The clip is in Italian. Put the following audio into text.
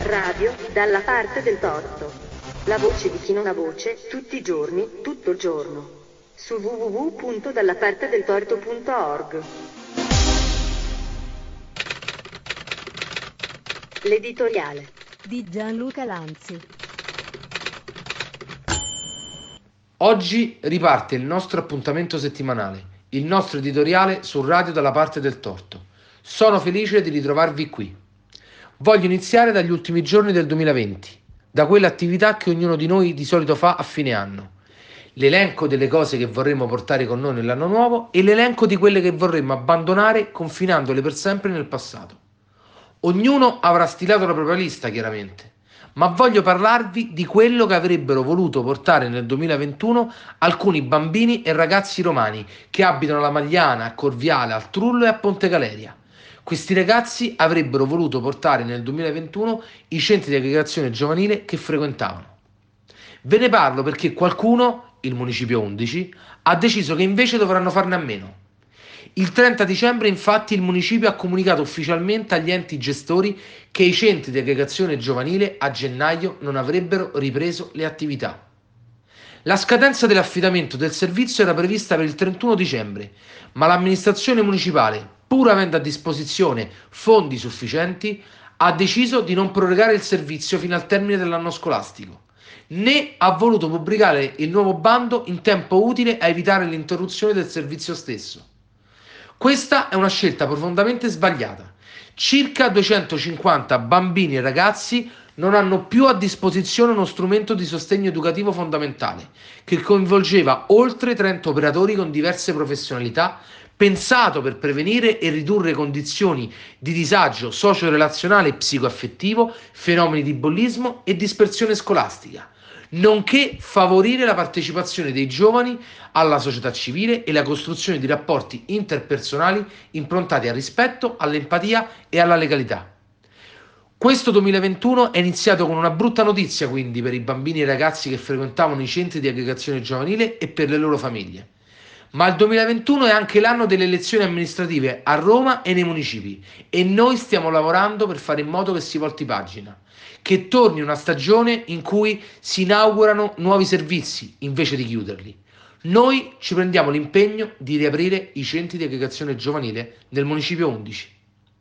Radio dalla parte del torto. La voce di chi non ha voce, tutti i giorni, tutto il giorno. Su www.dallapartedeltorto.org. L'editoriale di Gianluca Lanzi. Oggi riparte il nostro appuntamento settimanale, il nostro editoriale su Radio dalla parte del torto. Sono felice di ritrovarvi qui. Voglio iniziare dagli ultimi giorni del 2020, da quell'attività che ognuno di noi di solito fa a fine anno. L'elenco delle cose che vorremmo portare con noi nell'anno nuovo e l'elenco di quelle che vorremmo abbandonare confinandole per sempre nel passato. Ognuno avrà stilato la propria lista, chiaramente, ma voglio parlarvi di quello che avrebbero voluto portare nel 2021 alcuni bambini e ragazzi romani che abitano a Magliana, a Corviale, al Trullo e a Ponte Galeria. Questi ragazzi avrebbero voluto portare nel 2021 i centri di aggregazione giovanile che frequentavano. Ve ne parlo perché qualcuno, il Municipio 11, ha deciso che invece dovranno farne a meno. Il 30 dicembre infatti il Municipio ha comunicato ufficialmente agli enti gestori che i centri di aggregazione giovanile a gennaio non avrebbero ripreso le attività. La scadenza dell'affidamento del servizio era prevista per il 31 dicembre, ma l'amministrazione municipale, pur avendo a disposizione fondi sufficienti, ha deciso di non prorogare il servizio fino al termine dell'anno scolastico, né ha voluto pubblicare il nuovo bando in tempo utile a evitare l'interruzione del servizio stesso. Questa è una scelta profondamente sbagliata. Circa 250 bambini e ragazzi non hanno più a disposizione uno strumento di sostegno educativo fondamentale, che coinvolgeva oltre 30 operatori con diverse professionalità pensato per prevenire e ridurre condizioni di disagio socio-relazionale e psicoaffettivo, fenomeni di bullismo e dispersione scolastica, nonché favorire la partecipazione dei giovani alla società civile e la costruzione di rapporti interpersonali improntati al rispetto, all'empatia e alla legalità. Questo 2021 è iniziato con una brutta notizia quindi per i bambini e i ragazzi che frequentavano i centri di aggregazione giovanile e per le loro famiglie ma il 2021 è anche l'anno delle elezioni amministrative a Roma e nei municipi e noi stiamo lavorando per fare in modo che si volti pagina, che torni una stagione in cui si inaugurano nuovi servizi invece di chiuderli. Noi ci prendiamo l'impegno di riaprire i centri di aggregazione giovanile nel municipio 11.